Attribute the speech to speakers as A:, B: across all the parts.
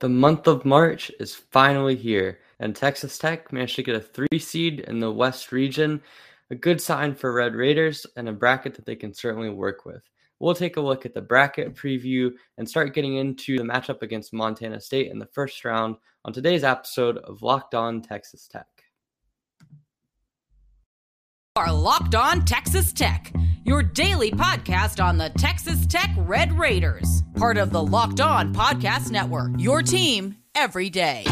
A: The month of March is finally here, and Texas Tech managed to get a three seed in the West region. A good sign for Red Raiders and a bracket that they can certainly work with. We'll take a look at the bracket preview and start getting into the matchup against Montana State in the first round on today's episode of Locked On Texas Tech.
B: Are Locked On Texas Tech, your daily podcast on the Texas Tech Red Raiders, part of the Locked On Podcast Network. Your team every day.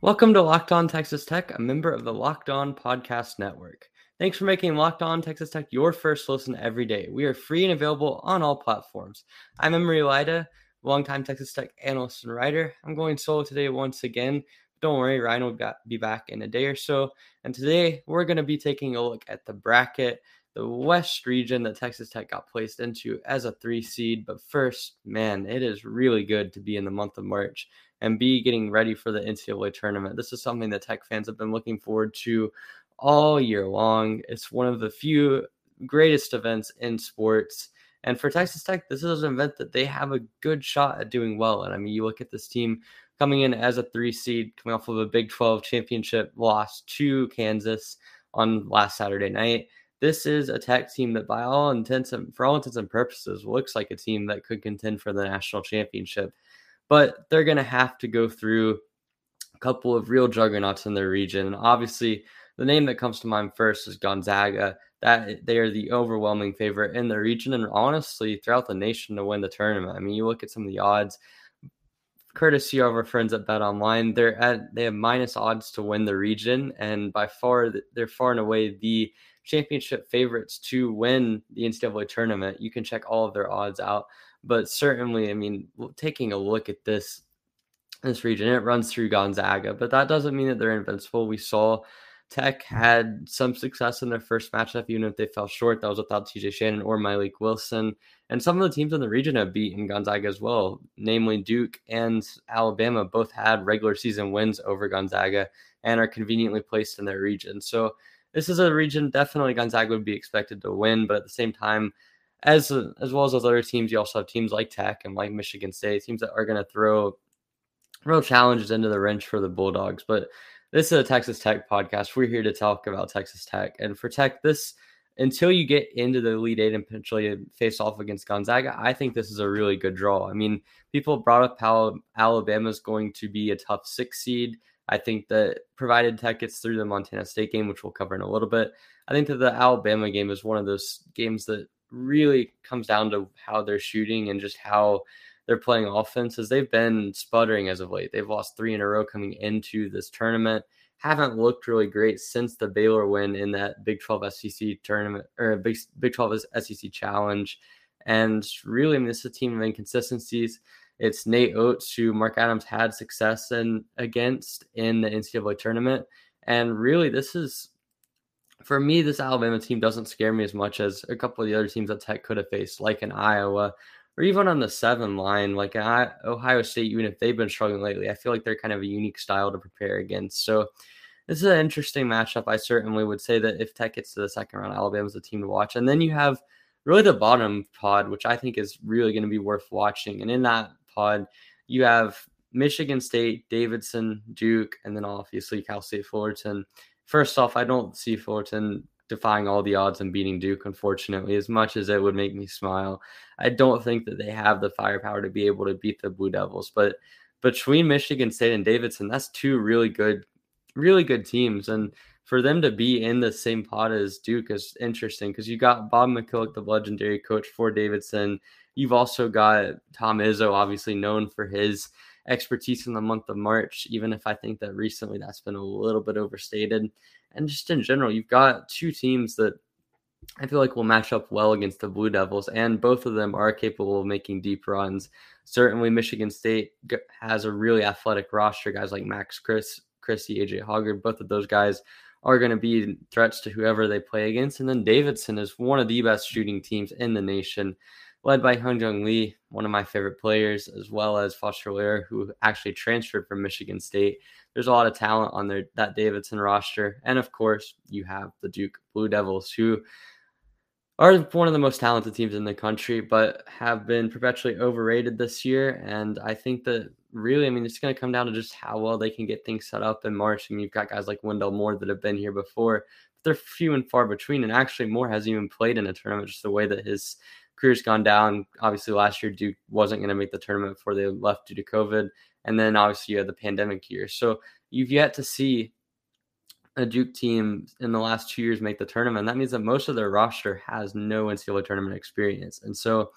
A: Welcome to Locked On Texas Tech, a member of the Locked On Podcast Network. Thanks for making Locked On Texas Tech your first listen every day. We are free and available on all platforms. I'm Emery Lida, longtime Texas Tech analyst and writer. I'm going solo today once again. Don't worry, Ryan will be back in a day or so. And today we're going to be taking a look at the bracket, the West region that Texas Tech got placed into as a three seed. But first, man, it is really good to be in the month of March and be getting ready for the NCAA tournament. This is something that Tech fans have been looking forward to all year long. It's one of the few greatest events in sports. And for Texas Tech, this is an event that they have a good shot at doing well. And I mean, you look at this team coming in as a three seed, coming off of a Big 12 championship loss to Kansas on last Saturday night. This is a Tech team that, by all intents and for all intents and purposes, looks like a team that could contend for the national championship. But they're going to have to go through a couple of real juggernauts in their region. And obviously, the name that comes to mind first is Gonzaga. That they are the overwhelming favorite in the region and honestly throughout the nation to win the tournament. I mean, you look at some of the odds, courtesy of our friends at Bet Online, they're at they have minus odds to win the region, and by far they're far and away the championship favorites to win the NCAA tournament. You can check all of their odds out, but certainly, I mean, taking a look at this this region, it runs through Gonzaga, but that doesn't mean that they're invincible. We saw Tech had some success in their first matchup, even if they fell short. That was without TJ Shannon or Mylik Wilson. And some of the teams in the region have beaten Gonzaga as well, namely Duke and Alabama, both had regular season wins over Gonzaga and are conveniently placed in their region. So this is a region definitely Gonzaga would be expected to win, but at the same time, as as well as those other teams, you also have teams like Tech and like Michigan State, teams that are going to throw real challenges into the wrench for the Bulldogs. But this is a Texas Tech podcast. We're here to talk about Texas Tech. And for Tech, this until you get into the Elite Eight and potentially face off against Gonzaga, I think this is a really good draw. I mean, people brought up how Alabama is going to be a tough six seed. I think that provided Tech gets through the Montana State game, which we'll cover in a little bit, I think that the Alabama game is one of those games that really comes down to how they're shooting and just how they're playing offense as they've been sputtering as of late. They've lost three in a row coming into this tournament. Haven't looked really great since the Baylor win in that Big 12 SEC tournament or Big, Big 12 SEC challenge. And really, I mean, this is a team of inconsistencies. It's Nate Oats, who Mark Adams had success in against in the NCAA tournament. And really, this is for me, this Alabama team doesn't scare me as much as a couple of the other teams that Tech could have faced, like in Iowa or even on the seven line, like Ohio State, even if they've been struggling lately, I feel like they're kind of a unique style to prepare against. So this is an interesting matchup. I certainly would say that if Tech gets to the second round, Alabama's a team to watch. And then you have really the bottom pod, which I think is really going to be worth watching. And in that pod, you have Michigan State, Davidson, Duke, and then obviously Cal State Fullerton. First off, I don't see Fullerton defying all the odds and beating Duke, unfortunately, as much as it would make me smile. I don't think that they have the firepower to be able to beat the Blue Devils. But between Michigan State and Davidson, that's two really good, really good teams. And for them to be in the same pot as Duke is interesting because you got Bob McKillop, the legendary coach for Davidson. You've also got Tom Izzo, obviously known for his expertise in the month of March, even if I think that recently that's been a little bit overstated and just in general, you've got two teams that I feel like will match up well against the Blue Devils, and both of them are capable of making deep runs. Certainly, Michigan State has a really athletic roster. Guys like Max Chris, Christie, AJ Hoggard, both of those guys are going to be threats to whoever they play against. And then Davidson is one of the best shooting teams in the nation. Led by Hyunjung Lee, one of my favorite players, as well as Foster Loyer, who actually transferred from Michigan State. There's a lot of talent on their that Davidson roster, and of course, you have the Duke Blue Devils, who are one of the most talented teams in the country, but have been perpetually overrated this year. And I think that really, I mean, it's going to come down to just how well they can get things set up in March. I mean, you've got guys like Wendell Moore that have been here before, but they're few and far between. And actually, Moore hasn't even played in a tournament, just the way that his career's gone down. Obviously, last year, Duke wasn't going to make the tournament before they left due to COVID. And then obviously, you had the pandemic year. So you've yet to see a Duke team in the last two years make the tournament. That means that most of their roster has no NCAA tournament experience. And so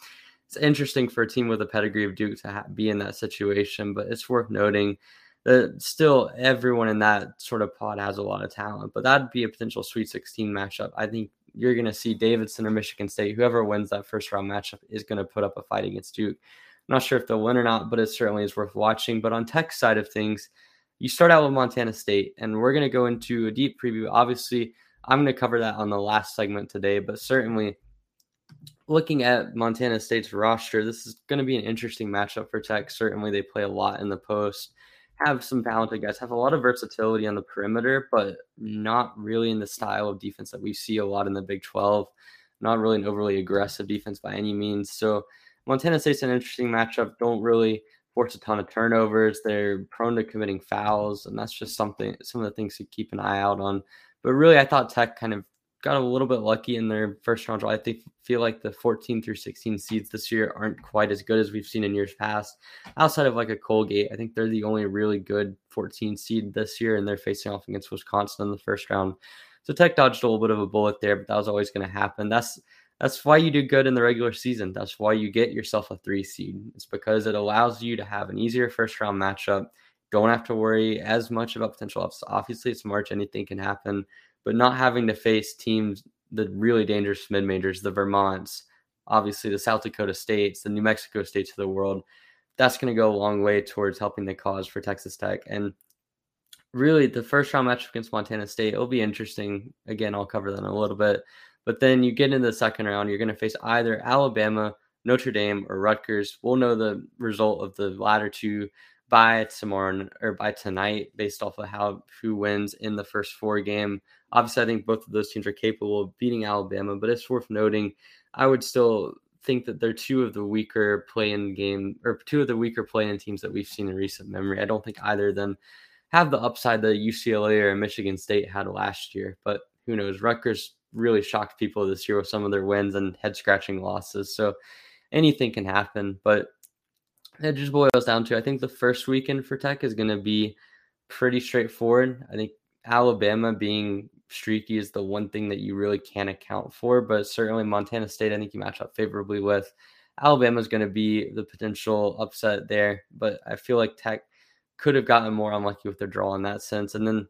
A: it's interesting for a team with a pedigree of Duke to ha- be in that situation, but it's worth noting that still everyone in that sort of pod has a lot of talent, but that'd be a potential Sweet 16 matchup. I think you're going to see Davidson or Michigan State, whoever wins that first round matchup, is going to put up a fight against Duke. I'm not sure if they'll win or not, but it certainly is worth watching. But on tech side of things, you start out with Montana State, and we're going to go into a deep preview. Obviously, I'm going to cover that on the last segment today, but certainly looking at Montana State's roster, this is going to be an interesting matchup for Tech. Certainly, they play a lot in the post, have some talented guys, have a lot of versatility on the perimeter, but not really in the style of defense that we see a lot in the Big 12. Not really an overly aggressive defense by any means. So, Montana State's an interesting matchup. Don't really force a ton of turnovers. They're prone to committing fouls, and that's just something some of the things to keep an eye out on. But really, I thought Tech kind of got a little bit lucky in their first round draw. I think feel like the 14 through 16 seeds this year aren't quite as good as we've seen in years past. Outside of like a Colgate, I think they're the only really good 14 seed this year, and they're facing off against Wisconsin in the first round. So Tech dodged a little bit of a bullet there, but that was always going to happen. That's that's why you do good in the regular season. That's why you get yourself a three seed. It's because it allows you to have an easier first round matchup. Don't have to worry as much about potential ups. Obviously, it's March, anything can happen, but not having to face teams, the really dangerous mid majors, the Vermonts, obviously the South Dakota states, the New Mexico states of the world, that's going to go a long way towards helping the cause for Texas Tech. And really, the first round match against Montana State, it'll be interesting. Again, I'll cover that in a little bit. But then you get into the second round, you're going to face either Alabama, Notre Dame, or Rutgers. We'll know the result of the latter two by tomorrow or by tonight, based off of how who wins in the first four game. Obviously, I think both of those teams are capable of beating Alabama, but it's worth noting. I would still think that they're two of the weaker play-in game or two of the weaker play-in teams that we've seen in recent memory. I don't think either of them have the upside that UCLA or Michigan State had last year, but who knows? Rutgers really shocked people this year with some of their wins and head scratching losses. So anything can happen, but it just boils down to I think the first weekend for Tech is going to be pretty straightforward. I think Alabama being streaky is the one thing that you really can't account for, but certainly Montana State, I think you match up favorably with. Alabama is going to be the potential upset there, but I feel like Tech could have gotten more unlucky with their draw in that sense. And then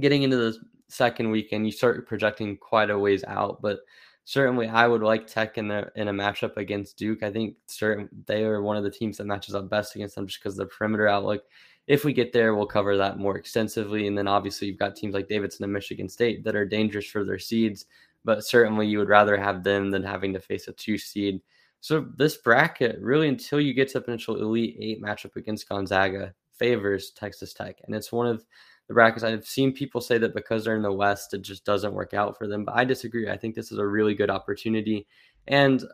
A: getting into the second weekend, you start projecting quite a ways out. But certainly, I would like Tech in a in a matchup against Duke. I think certain they are one of the teams that matches up best against them just because of the perimeter outlook. If we get there, we'll cover that more extensively. And then obviously, you've got teams like Davidson and Michigan State that are dangerous for their seeds. But certainly, you would rather have them than having to face a two seed. So this bracket, really, until you get to a potential Elite Eight matchup against Gonzaga, favors Texas Tech, and it's one of the brackets. I've seen people say that because they're in the West, it just doesn't work out for them. But I disagree. I think this is a really good opportunity. And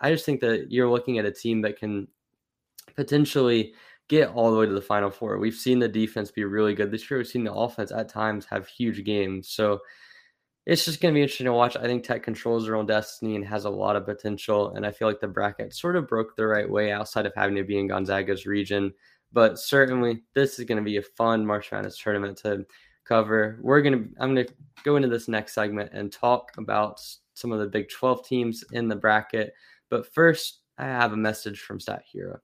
A: I just think that you're looking at a team that can potentially get all the way to the final four. We've seen the defense be really good this year. We've seen the offense at times have huge games. So it's just going to be interesting to watch. I think Tech controls their own destiny and has a lot of potential. And I feel like the bracket sort of broke the right way outside of having to be in Gonzaga's region. But certainly, this is going to be a fun March Madness tournament to cover. We're going to, I'm going to go into this next segment and talk about some of the Big 12 teams in the bracket. But first, I have a message from Stat Hero.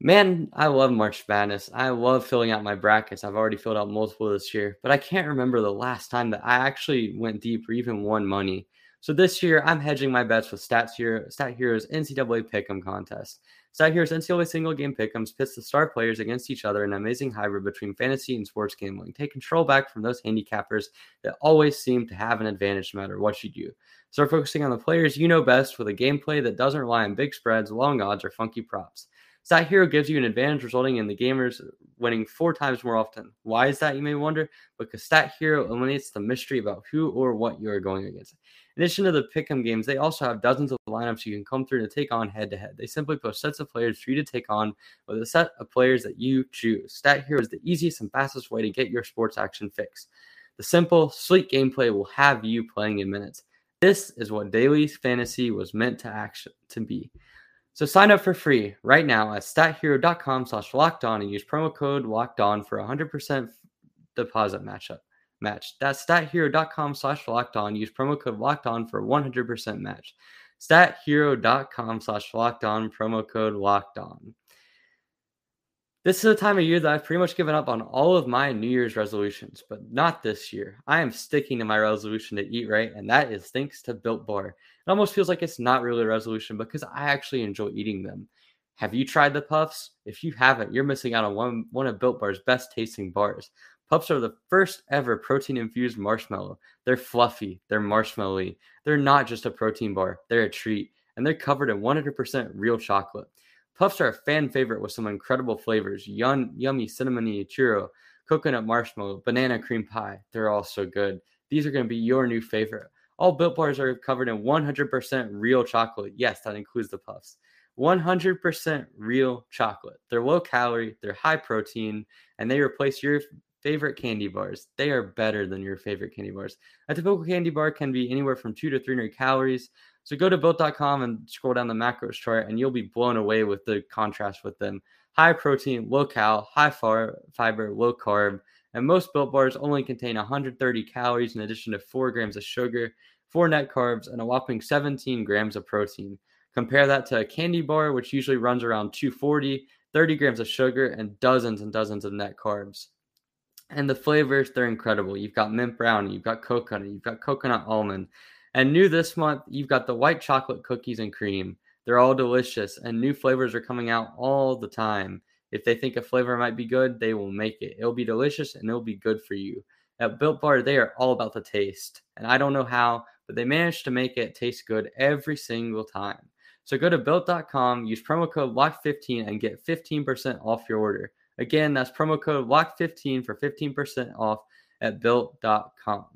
A: Man, I love March Madness. I love filling out my brackets. I've already filled out multiple this year, but I can't remember the last time that I actually went deep or even won money. So this year, I'm hedging my bets with Stats Hero, Stat Hero's NCAA Pick'em contest. Stat Hero's NCAA single game pick'ems pits the star players against each other in an amazing hybrid between fantasy and sports gambling. Take control back from those handicappers that always seem to have an advantage no matter what you do. Start focusing on the players you know best with a gameplay that doesn't rely on big spreads, long odds, or funky props. Stat Hero gives you an advantage, resulting in the gamers winning four times more often. Why is that, you may wonder? Because Stat Hero eliminates the mystery about who or what you are going against. In addition to the pick'em games, they also have dozens of lineups you can come through to take on head to head. They simply post sets of players for you to take on with a set of players that you choose. Stat Hero is the easiest and fastest way to get your sports action fix. The simple, sleek gameplay will have you playing in minutes. This is what daily fantasy was meant to action to be. So sign up for free right now at stathero.com slash locked on and use promo code locked on for 100% deposit matchup match. That's stathero.com slash locked on. Use promo code locked on for 100% match. Stathero.com slash locked on, promo code locked on. This is a time of year that I've pretty much given up on all of my New Year's resolutions, but not this year. I am sticking to my resolution to eat right, and that is thanks to Built Bar. It almost feels like it's not really a resolution because I actually enjoy eating them. Have you tried the puffs? If you haven't, you're missing out on one, one of Built Bar's best tasting bars. Puffs are the first ever protein infused marshmallow. They're fluffy, they're marshmallowy. They're not just a protein bar, they're a treat, and they're covered in 100% real chocolate. Puffs are a fan favorite with some incredible flavors yum, yummy cinnamony churro, coconut marshmallow, banana cream pie. They're all so good. These are going to be your new favorite. All built bars are covered in 100% real chocolate. Yes, that includes the puffs. 100% real chocolate. They're low calorie, they're high protein, and they replace your favorite candy bars. They are better than your favorite candy bars. A typical candy bar can be anywhere from 2 to 300 calories. So go to built.com and scroll down the macros chart, and you'll be blown away with the contrast with them. High protein, low cal, high fiber, low carb, and most built bars only contain 130 calories in addition to 4 grams of sugar, 4 net carbs, and a whopping 17 grams of protein. Compare that to a candy bar, which usually runs around 240, 30 grams of sugar, and dozens and dozens of net carbs. And the flavors, they're incredible. You've got mint brownie, you've got coconut, you've got coconut almond, and new this month, you've got the white chocolate cookies and cream. They're all delicious, and new flavors are coming out all the time. If they think a flavor might be good, they will make it. It'll be delicious and it'll be good for you. At Built Bar, they are all about the taste. And I don't know how, but they manage to make it taste good every single time. So go to built.com, use promo code LOCK15 and get 15% off your order. Again, that's promo code LOCK15 for 15% off at built.com.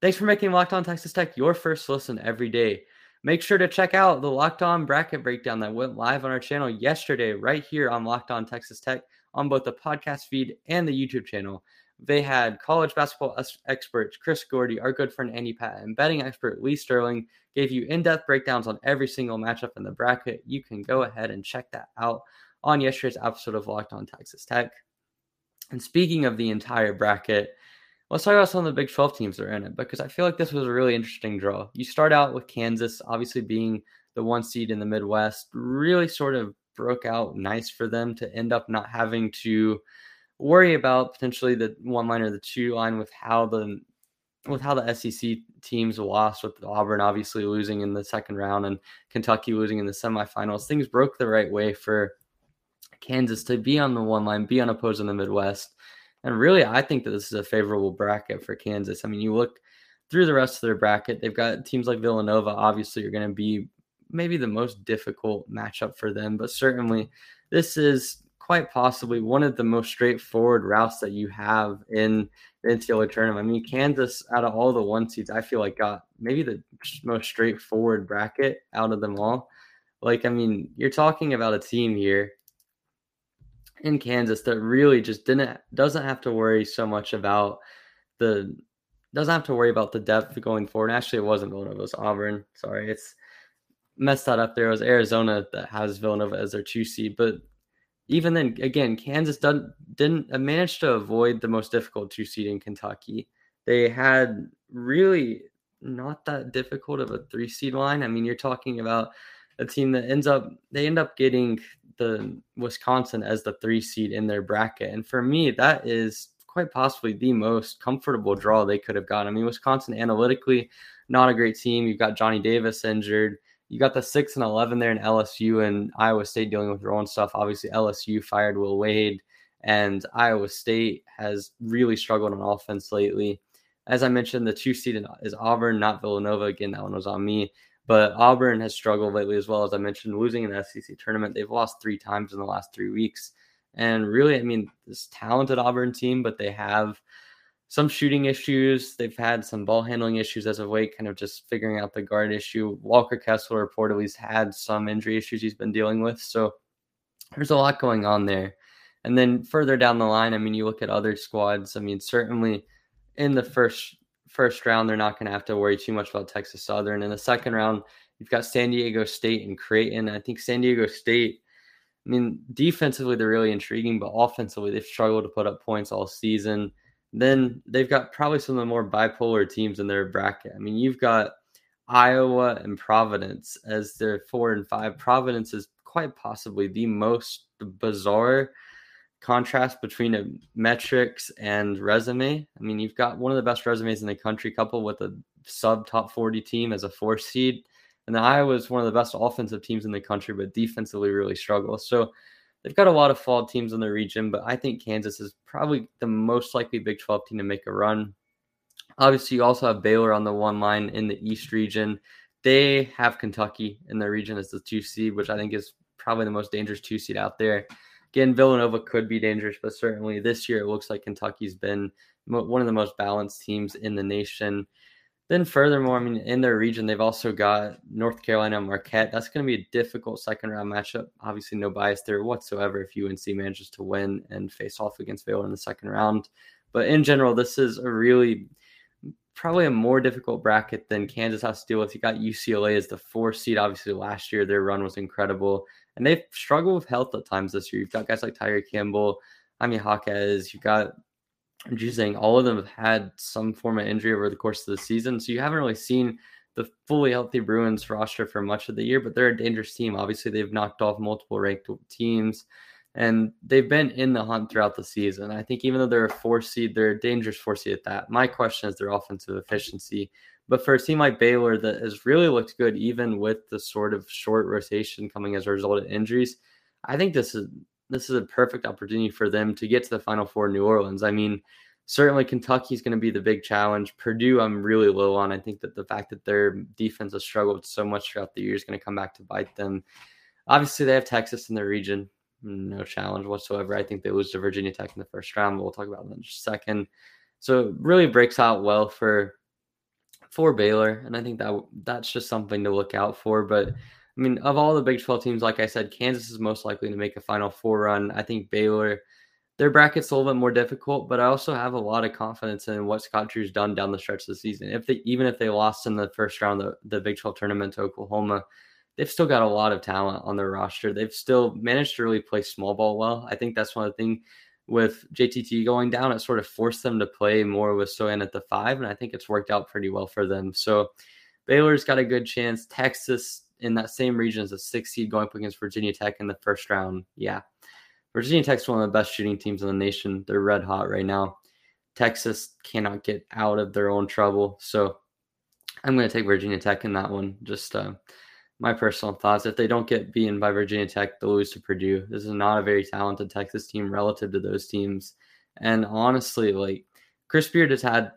A: Thanks for making Locked On Texas Tech your first listen every day. Make sure to check out the Locked On bracket breakdown that went live on our channel yesterday, right here on Locked On Texas Tech, on both the podcast feed and the YouTube channel. They had college basketball experts Chris Gordy, our good friend Andy Pat, and betting expert Lee Sterling gave you in depth breakdowns on every single matchup in the bracket. You can go ahead and check that out on yesterday's episode of Locked On Texas Tech. And speaking of the entire bracket, Let's talk about some of the Big 12 teams that are in it because I feel like this was a really interesting draw. You start out with Kansas, obviously being the one seed in the Midwest, really sort of broke out nice for them to end up not having to worry about potentially the one line or the two line with how the with how the SEC teams lost with Auburn obviously losing in the second round and Kentucky losing in the semifinals. Things broke the right way for Kansas to be on the one line, be unopposed in the Midwest and really, I think that this is a favorable bracket for Kansas. I mean, you look through the rest of their bracket, they've got teams like Villanova, obviously, are going to be maybe the most difficult matchup for them, but certainly this is quite possibly one of the most straightforward routes that you have in the NCAA tournament. I mean, Kansas, out of all the one seeds, I feel like got maybe the most straightforward bracket out of them all. Like, I mean, you're talking about a team here in Kansas that really just didn't doesn't have to worry so much about the doesn't have to worry about the depth going forward. Actually, it wasn't Villanova, it was Auburn. Sorry, it's messed that up there. It was Arizona that has Villanova as their two seed, but even then, again, Kansas didn't didn't uh, manage to avoid the most difficult two seed in Kentucky. They had really not that difficult of a three seed line. I mean, you're talking about a team that ends up they end up getting the Wisconsin as the three seed in their bracket. And for me, that is quite possibly the most comfortable draw they could have gotten. I mean, Wisconsin analytically, not a great team. You've got Johnny Davis injured. You got the six and eleven there in LSU and Iowa State dealing with their own stuff. Obviously, LSU fired Will Wade, and Iowa State has really struggled on offense lately. As I mentioned, the two seed is Auburn, not Villanova. Again, that one was on me. But Auburn has struggled lately as well. As I mentioned, losing in the SEC tournament, they've lost three times in the last three weeks. And really, I mean, this talented Auburn team, but they have some shooting issues. They've had some ball handling issues as of late, kind of just figuring out the guard issue. Walker Kessler reportedly's had some injury issues he's been dealing with. So there's a lot going on there. And then further down the line, I mean, you look at other squads. I mean, certainly in the first first round, they're not going to have to worry too much about Texas Southern. In the second round, you've got San Diego State and Creighton. I think San Diego State. I mean, defensively they're really intriguing, but offensively they've struggled to put up points all season then they've got probably some of the more bipolar teams in their bracket. I mean, you've got Iowa and Providence as their four and five. Providence is quite possibly the most bizarre contrast between a metrics and resume. I mean, you've got one of the best resumes in the country, coupled with a sub top 40 team as a four seed. And Iowa is one of the best offensive teams in the country, but defensively really struggles. So They've got a lot of flawed teams in the region, but I think Kansas is probably the most likely Big 12 team to make a run. Obviously, you also have Baylor on the one line in the East region. They have Kentucky in the region as the two seed, which I think is probably the most dangerous two seed out there. Again, Villanova could be dangerous, but certainly this year it looks like Kentucky's been one of the most balanced teams in the nation. Then, furthermore, I mean, in their region, they've also got North Carolina Marquette. That's going to be a difficult second round matchup. Obviously, no bias there whatsoever if UNC manages to win and face off against Baylor in the second round. But in general, this is a really probably a more difficult bracket than Kansas has to deal with. You got UCLA as the four seed. Obviously, last year their run was incredible, and they've struggled with health at times this year. You've got guys like Tyger Campbell, Jaime Jaquez. You've got I'm just saying all of them have had some form of injury over the course of the season. So you haven't really seen the fully healthy Bruins roster for much of the year, but they're a dangerous team. Obviously, they've knocked off multiple ranked teams and they've been in the hunt throughout the season. I think even though they're a four seed, they're a dangerous four seed at that. My question is their offensive efficiency. But for a team like Baylor that has really looked good, even with the sort of short rotation coming as a result of injuries, I think this is this is a perfect opportunity for them to get to the Final Four in New Orleans. I mean, certainly Kentucky is going to be the big challenge. Purdue, I'm really low on. I think that the fact that their defense has struggled so much throughout the year is going to come back to bite them. Obviously, they have Texas in their region. No challenge whatsoever. I think they lose to Virginia Tech in the first round, but we'll talk about that in just a second. So it really breaks out well for for Baylor, and I think that that's just something to look out for. But I mean, of all the Big 12 teams, like I said, Kansas is most likely to make a Final Four run. I think Baylor, their bracket's a little bit more difficult, but I also have a lot of confidence in what Scott Drew's done down the stretch of the season. If they even if they lost in the first round of the, the Big 12 tournament to Oklahoma, they've still got a lot of talent on their roster. They've still managed to really play small ball well. I think that's one of the things with JTT going down, it sort of forced them to play more with Sochan at the five, and I think it's worked out pretty well for them. So Baylor's got a good chance. Texas in that same region as a six seed going up against Virginia Tech in the first round. Yeah. Virginia Tech's one of the best shooting teams in the nation. They're red hot right now. Texas cannot get out of their own trouble. So I'm going to take Virginia Tech in that one. Just uh, my personal thoughts. If they don't get beaten by Virginia Tech, they'll lose to Purdue. This is not a very talented Texas team relative to those teams. And honestly, like Chris Beard has had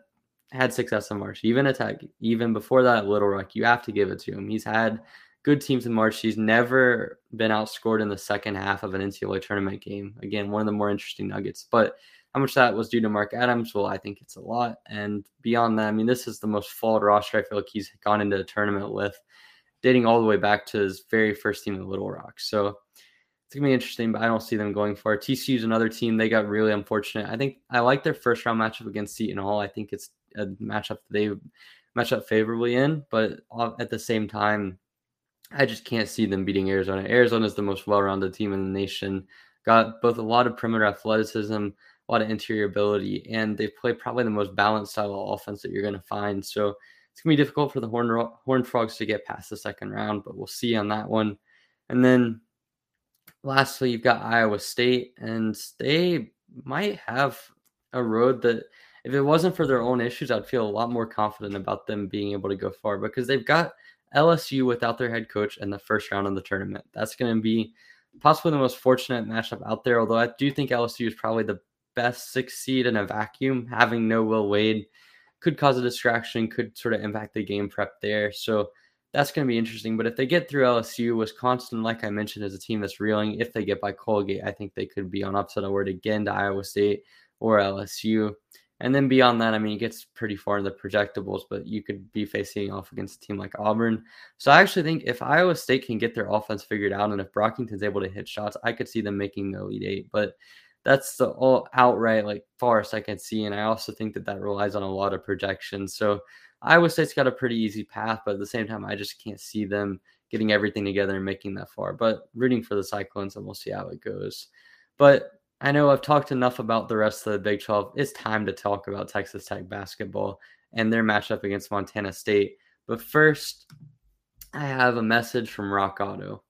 A: had success in March, even at Tech, even before that Little Rock. You have to give it to him. He's had good teams in March. He's never been outscored in the second half of an NCAA tournament game. Again, one of the more interesting nuggets. But how much that was due to Mark Adams? Well, I think it's a lot. And beyond that, I mean, this is the most flawed roster I feel like he's gone into the tournament with, dating all the way back to his very first team in Little Rock. So it's gonna be interesting, but I don't see them going far. TCU's another team. They got really unfortunate. I think I like their first round matchup against Seton Hall. I think it's a matchup they match up favorably in, but at the same time, I just can't see them beating Arizona. Arizona is the most well-rounded team in the nation. Got both a lot of perimeter athleticism, a lot of interior ability, and they play probably the most balanced style of offense that you're going to find. So it's to be difficult for the Horn Horn Frogs to get past the second round, but we'll see on that one. And then lastly, you've got Iowa State, and they might have a road that if it wasn't for their own issues, I'd feel a lot more confident about them being able to go far because they've got LSU without their head coach in the first round of the tournament. That's going to be possibly the most fortunate matchup out there, although I do think LSU is probably the best six seed in a vacuum. Having no Will Wade could cause a distraction, could sort of impact the game prep there. So that's going to be interesting. But if they get through LSU, Wisconsin, like I mentioned, is a team that's reeling. If they get by Colgate, I think they could be on upset alert again to Iowa State or LSU. And then beyond that, I mean, it gets pretty far in the projectables, but you could be facing off against a team like Auburn. So I actually think if Iowa State can get their offense figured out and if Brockington's able to hit shots, I could see them making the Elite Eight. But that's the all outright like farce I can see. And I also think that that relies on a lot of projections. So Iowa State's got a pretty easy path, but at the same time, I just can't see them getting everything together and making that far. But rooting for the Cyclones, and we'll see how it goes. But I know I've talked enough about the rest of the Big 12. It's time to talk about Texas Tech basketball and their matchup against Montana State. But first, I have a message from Rock Auto.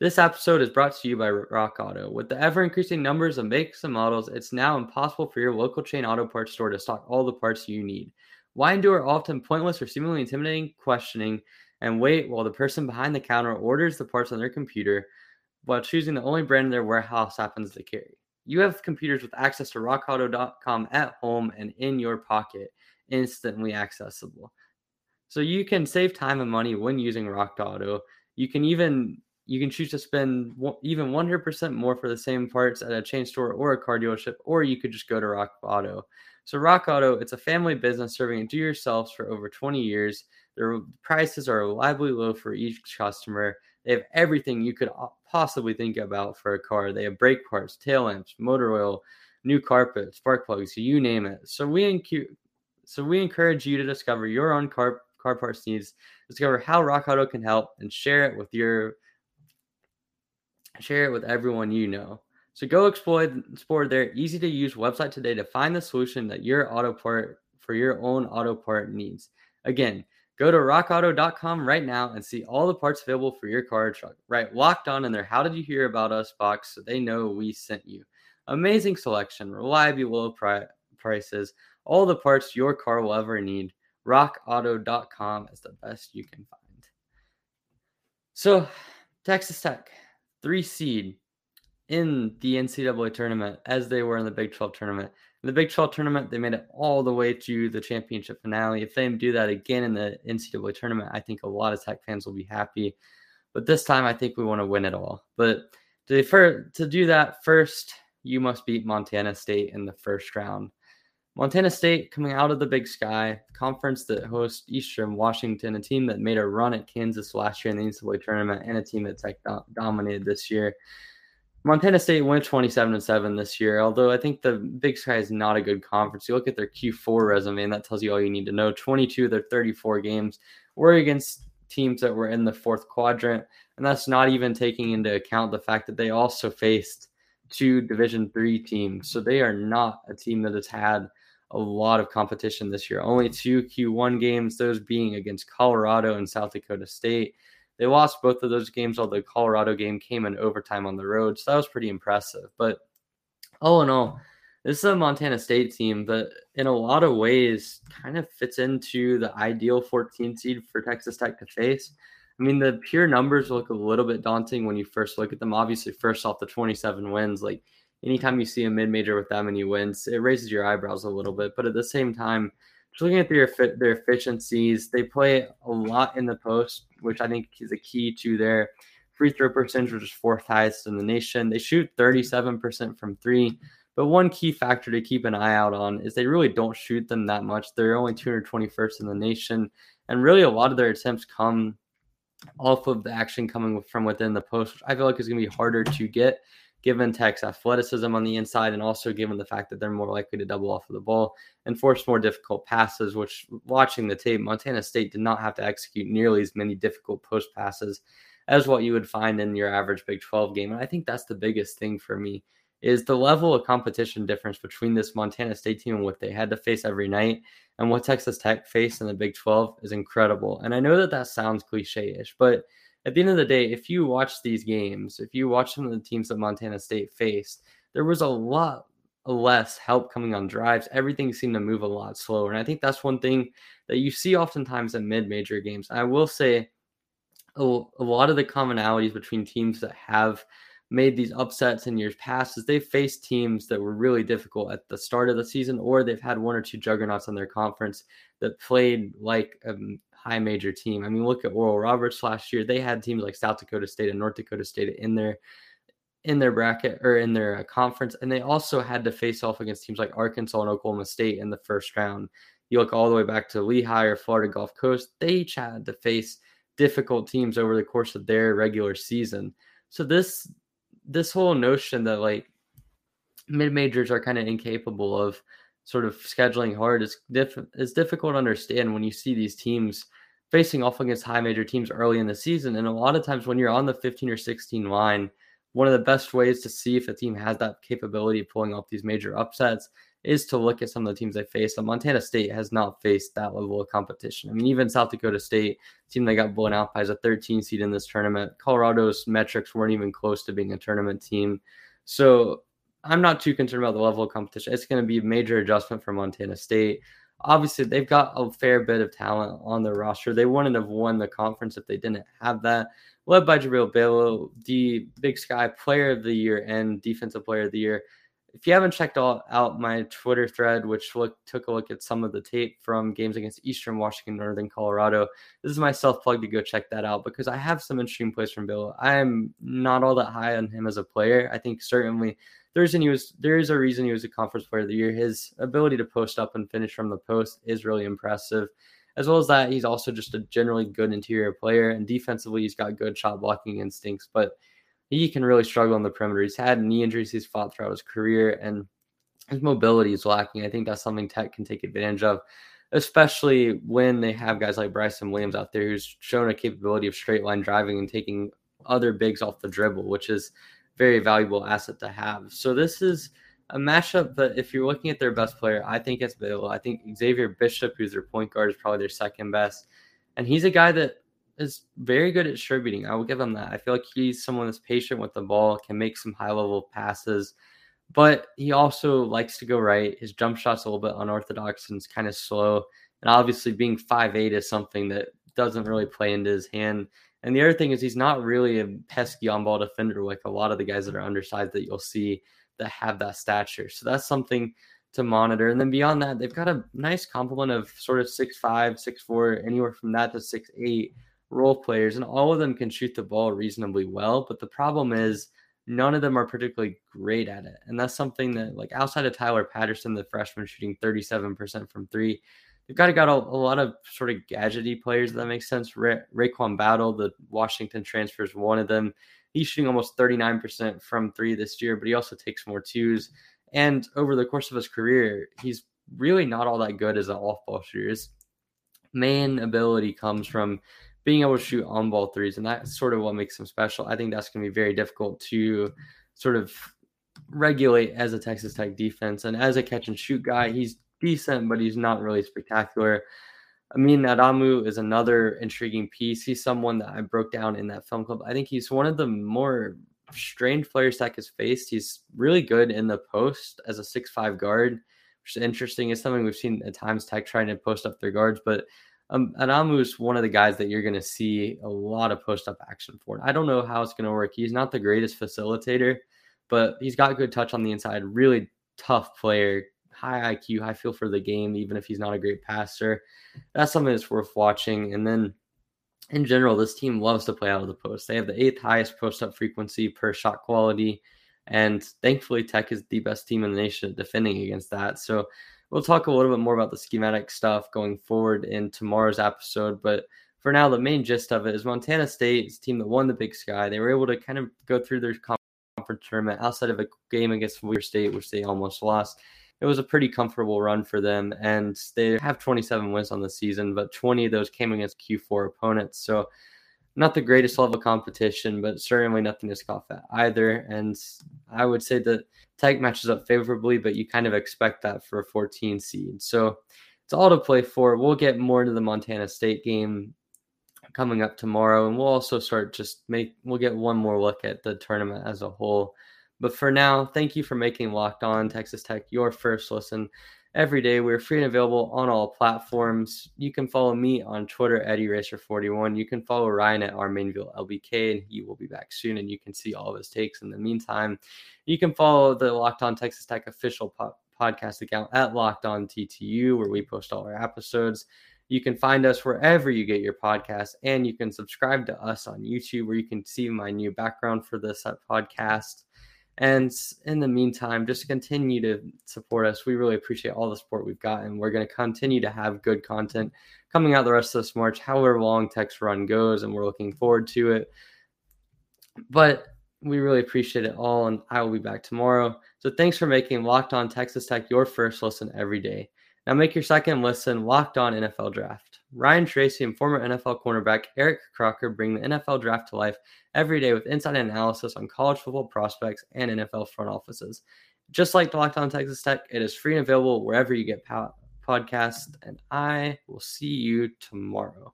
A: This episode is brought to you by Rock Auto. With the ever increasing numbers of makes and models, it's now impossible for your local chain auto parts store to stock all the parts you need. Why endure often pointless or seemingly intimidating questioning and wait while the person behind the counter orders the parts on their computer while choosing the only brand their warehouse happens to carry? You have computers with access to rockauto.com at home and in your pocket, instantly accessible. So you can save time and money when using Rock Auto. You can even you can choose to spend even 100% more for the same parts at a chain store or a car dealership, or you could just go to Rock Auto. So Rock Auto, it's a family business serving do-yourselves for over 20 years. Their prices are reliably low for each customer. They have everything you could possibly think about for a car. They have brake parts, tail lamps, motor oil, new carpet, spark plugs, you name it. So we so we encourage you to discover your own car car parts needs, discover how Rock Auto can help, and share it with your share it with everyone you know. So go explore, explore their easy to use website today to find the solution that your auto part for your own auto part needs. Again, go to rockauto.com right now and see all the parts available for your car or truck. Right, locked on in their How Did You Hear About Us box so they know we sent you. Amazing selection, reliably low pri- prices, all the parts your car will ever need. RockAuto.com is the best you can find. So, Texas Tech, three seed, in the NCAA tournament as they were in the Big 12 tournament. In the Big 12 tournament, they made it all the way to the championship finale. If they do that again in the NCAA tournament, I think a lot of Tech fans will be happy. But this time, I think we want to win it all. But to, for, to do that, first, you must beat Montana State in the first round. Montana State coming out of the Big Sky conference that hosts Eastern Washington, a team that made a run at Kansas last year in the NCAA tournament, and a team that Tech dominated this year. Montana State went 27 and 7 this year, although I think the Big Sky is not a good conference. You look at their Q4 resume, and that tells you all you need to know. 22 of their 34 games were against teams that were in the fourth quadrant, and that's not even taking into account the fact that they also faced two Division three teams. So they are not a team that has had a lot of competition this year. Only two Q1 games, those being against Colorado and South Dakota State. They lost both of those games, although the Colorado game came in overtime on the road. So that was pretty impressive. But all in all, this is a Montana State team that, in a lot of ways, kind of fits into the ideal 14 seed for Texas Tech to face. I mean, the pure numbers look a little bit daunting when you first look at them. Obviously, first off, the 27 wins, like anytime you see a mid major with that many wins, it raises your eyebrows a little bit. But at the same time, just looking at their their efficiencies, they play a lot in the post, which I think is a key to their free throw percentage, which is fourth highest in the nation. They shoot 37% from three. But one key factor to keep an eye out on is they really don't shoot them that much. They're only 221st in the nation. And really, a lot of their attempts come off of the action coming from within the post, which I feel like is going to be harder to get given Tech's athleticism on the inside and also given the fact that they're more likely to double off of the ball and force more difficult passes, which watching the tape, Montana State did not have to execute nearly as many difficult post passes as what you would find in your average Big 12 game. And I think that's the biggest thing for me is the level of competition difference between this Montana State team and what they had to face every night and what Texas Tech faced in the Big 12 is incredible. And I know that that sounds cliche-ish, but – at the end of the day, if you watch these games, if you watch some of the teams that Montana State faced, there was a lot less help coming on drives. Everything seemed to move a lot slower. And I think that's one thing that you see oftentimes in mid major games. I will say a, lot of the commonalities between teams that have made these upsets in years past is they've faced teams that were really difficult at the start of the season, or they've had one or two juggernauts in their conference that played like a high major team. I mean, look at Oral Roberts last year; they had teams like South Dakota State and North Dakota State in their in their bracket or in their uh, conference, and they also had to face off against teams like Arkansas and Oklahoma State in the first round. You look all the way back to Lehigh or Florida Gulf Coast; they each had to face difficult teams over the course of their regular season. So this this whole notion that like mid majors are kind of incapable of sort of scheduling hard is diff- is difficult to understand when you see these teams facing off against high major teams early in the season. And a lot of times when you're on the 15 or 16 line, one of the best ways to see if a team has that capability of pulling off these major upsets is to look at some of the teams they face. And Montana State has not faced that level of competition. I mean, even South Dakota State, team that got blown out by as a 13 seed in this tournament. Colorado's metrics weren't even close to being a tournament team. So I'm not too concerned about the level of competition. It's going to be a major adjustment for Montana State. Obviously, they've got a fair bit of talent on their roster. They wouldn't have won the conference if they didn't have that. Led by Jubrile Belo, the Big Sky Player of the Year and Defensive Player of the Year if you haven't checked all, out my Twitter thread, which look, took a look at some of the tape from games against Eastern Washington, Northern Colorado, this is my self plug to go check that out because I have some interesting plays from Bill. I'm not all that high on him as a player. I think certainly there's an he was there is a reason he was a conference player of the year. His ability to post up and finish from the post is really impressive. As well as that, he's also just a generally good interior player, and defensively, he's got good shot blocking instincts. But he can really struggle on the perimeter. He's had knee injuries he's fought throughout his career, and his mobility is lacking. I think that's something Tech can take advantage of, especially when they have guys like Bryson Williams out there who's shown a capability of straight line driving and taking other bigs off the dribble, which is very valuable asset to have. So this is a matchup that if you're looking at their best player, I think it's Bill. I think Xavier Bishop, who's their point guard, is probably their second best. And he's a guy that is very good at distributing. I will give him that. I feel like he's someone that's patient with the ball, can make some high level passes, but he also likes to go right. His jump shot's a little bit unorthodox and it's kind of slow. And obviously, being five eight is something that doesn't really play into his hand. And the other thing is, he's not really a pesky on ball defender like a lot of the guys that are undersized that you'll see that have that stature. So that's something to monitor. And then beyond that, they've got a nice complement of sort of six five, six four, anywhere from that to six eight role players, and all of them can shoot the ball reasonably well. But the problem is, none of them are particularly great at it. And that's something that, like, outside of Tyler Patterson, the freshman shooting 37% from three, they've got to got a, a, lot of sort of gadgety players. that makes sense. Ra- RaeQuan Battle, the Washington transfer, is one of them. He's shooting almost 39% from three this year, but he also takes more twos. And over the course of his career, he's really not all that good as an off ball shooter. His main ability comes from being able to shoot on ball threes, and that's sort of what makes him special. I think that's going to be very difficult to sort of regulate as a Texas Tech defense. And as a catch and shoot guy, he's decent, but he's not really spectacular. Amin Adamu is another intriguing piece. He's someone that I broke down in that film club. I think he's one of the more strange players Tech has faced. He's really good in the post as a six-five guard, which is interesting. It's something we've seen at times Tech trying to post up their guards, but um, Adamu is one of the guys that you're going to see a lot of post up action for. I don't know how it's going to work. He's not the greatest facilitator, but he's got good touch on the inside. Really tough player, high IQ, high feel for the game, even if he's not a great passer. That's something that's worth watching. And then in general, this team loves to play out of the post. They have the eighth highest post up frequency per shot quality. And thankfully, Tech is the best team in the nation at defending against that. So we'll talk a little bit more about the schematic stuff going forward in tomorrow's episode. But for now, the main gist of it is Montana State is a team that won the Big Sky. They were able to kind of go through their conference tournament outside of a game against Weir State, which they almost lost. It was a pretty comfortable run for them, and they have 27 wins on the season, but 20 of those came against Q4 opponents. So not the greatest level competition, but certainly nothing to scoff at either. And I would say that Tech matches up favorably, but you kind of expect that for a 14 seed. So it's all to play for. We'll get more into the Montana State game coming up tomorrow, and we'll also start just make we'll get one more look at the tournament as a whole. But for now, thank you for making Locked On Texas Tech your first listen every day. We're free and available on all platforms. You can follow me on Twitter, EddieRacer41. You can follow Ryan at Mainville LBK, and he will be back soon, and you can see all of his takes. In the meantime, you can follow the Locked On Texas Tech official po- podcast account at Locked On TTU, where we post all our episodes. You can find us wherever you get your podcasts, and you can subscribe to us on YouTube, where you can see my new background for this uh, podcast. And in the meantime, just continue to support us. We really appreciate all the support we've gotten. We're going to continue to have good content coming out the rest of this March, however long Tech's Run goes, and we're looking forward to it. But we really appreciate it all, and I will be back tomorrow. So thanks for making Locked On Texas Tech your first listen every day. Now make your second listen Locked On NFL Draft. Ryan Tracy and former NFL cornerback Eric Crocker bring the NFL Draft to life every day with and analysis on college football prospects and NFL front offices. Just like On Texas Tech, it is free and available wherever you get podcasts, and I will see you tomorrow.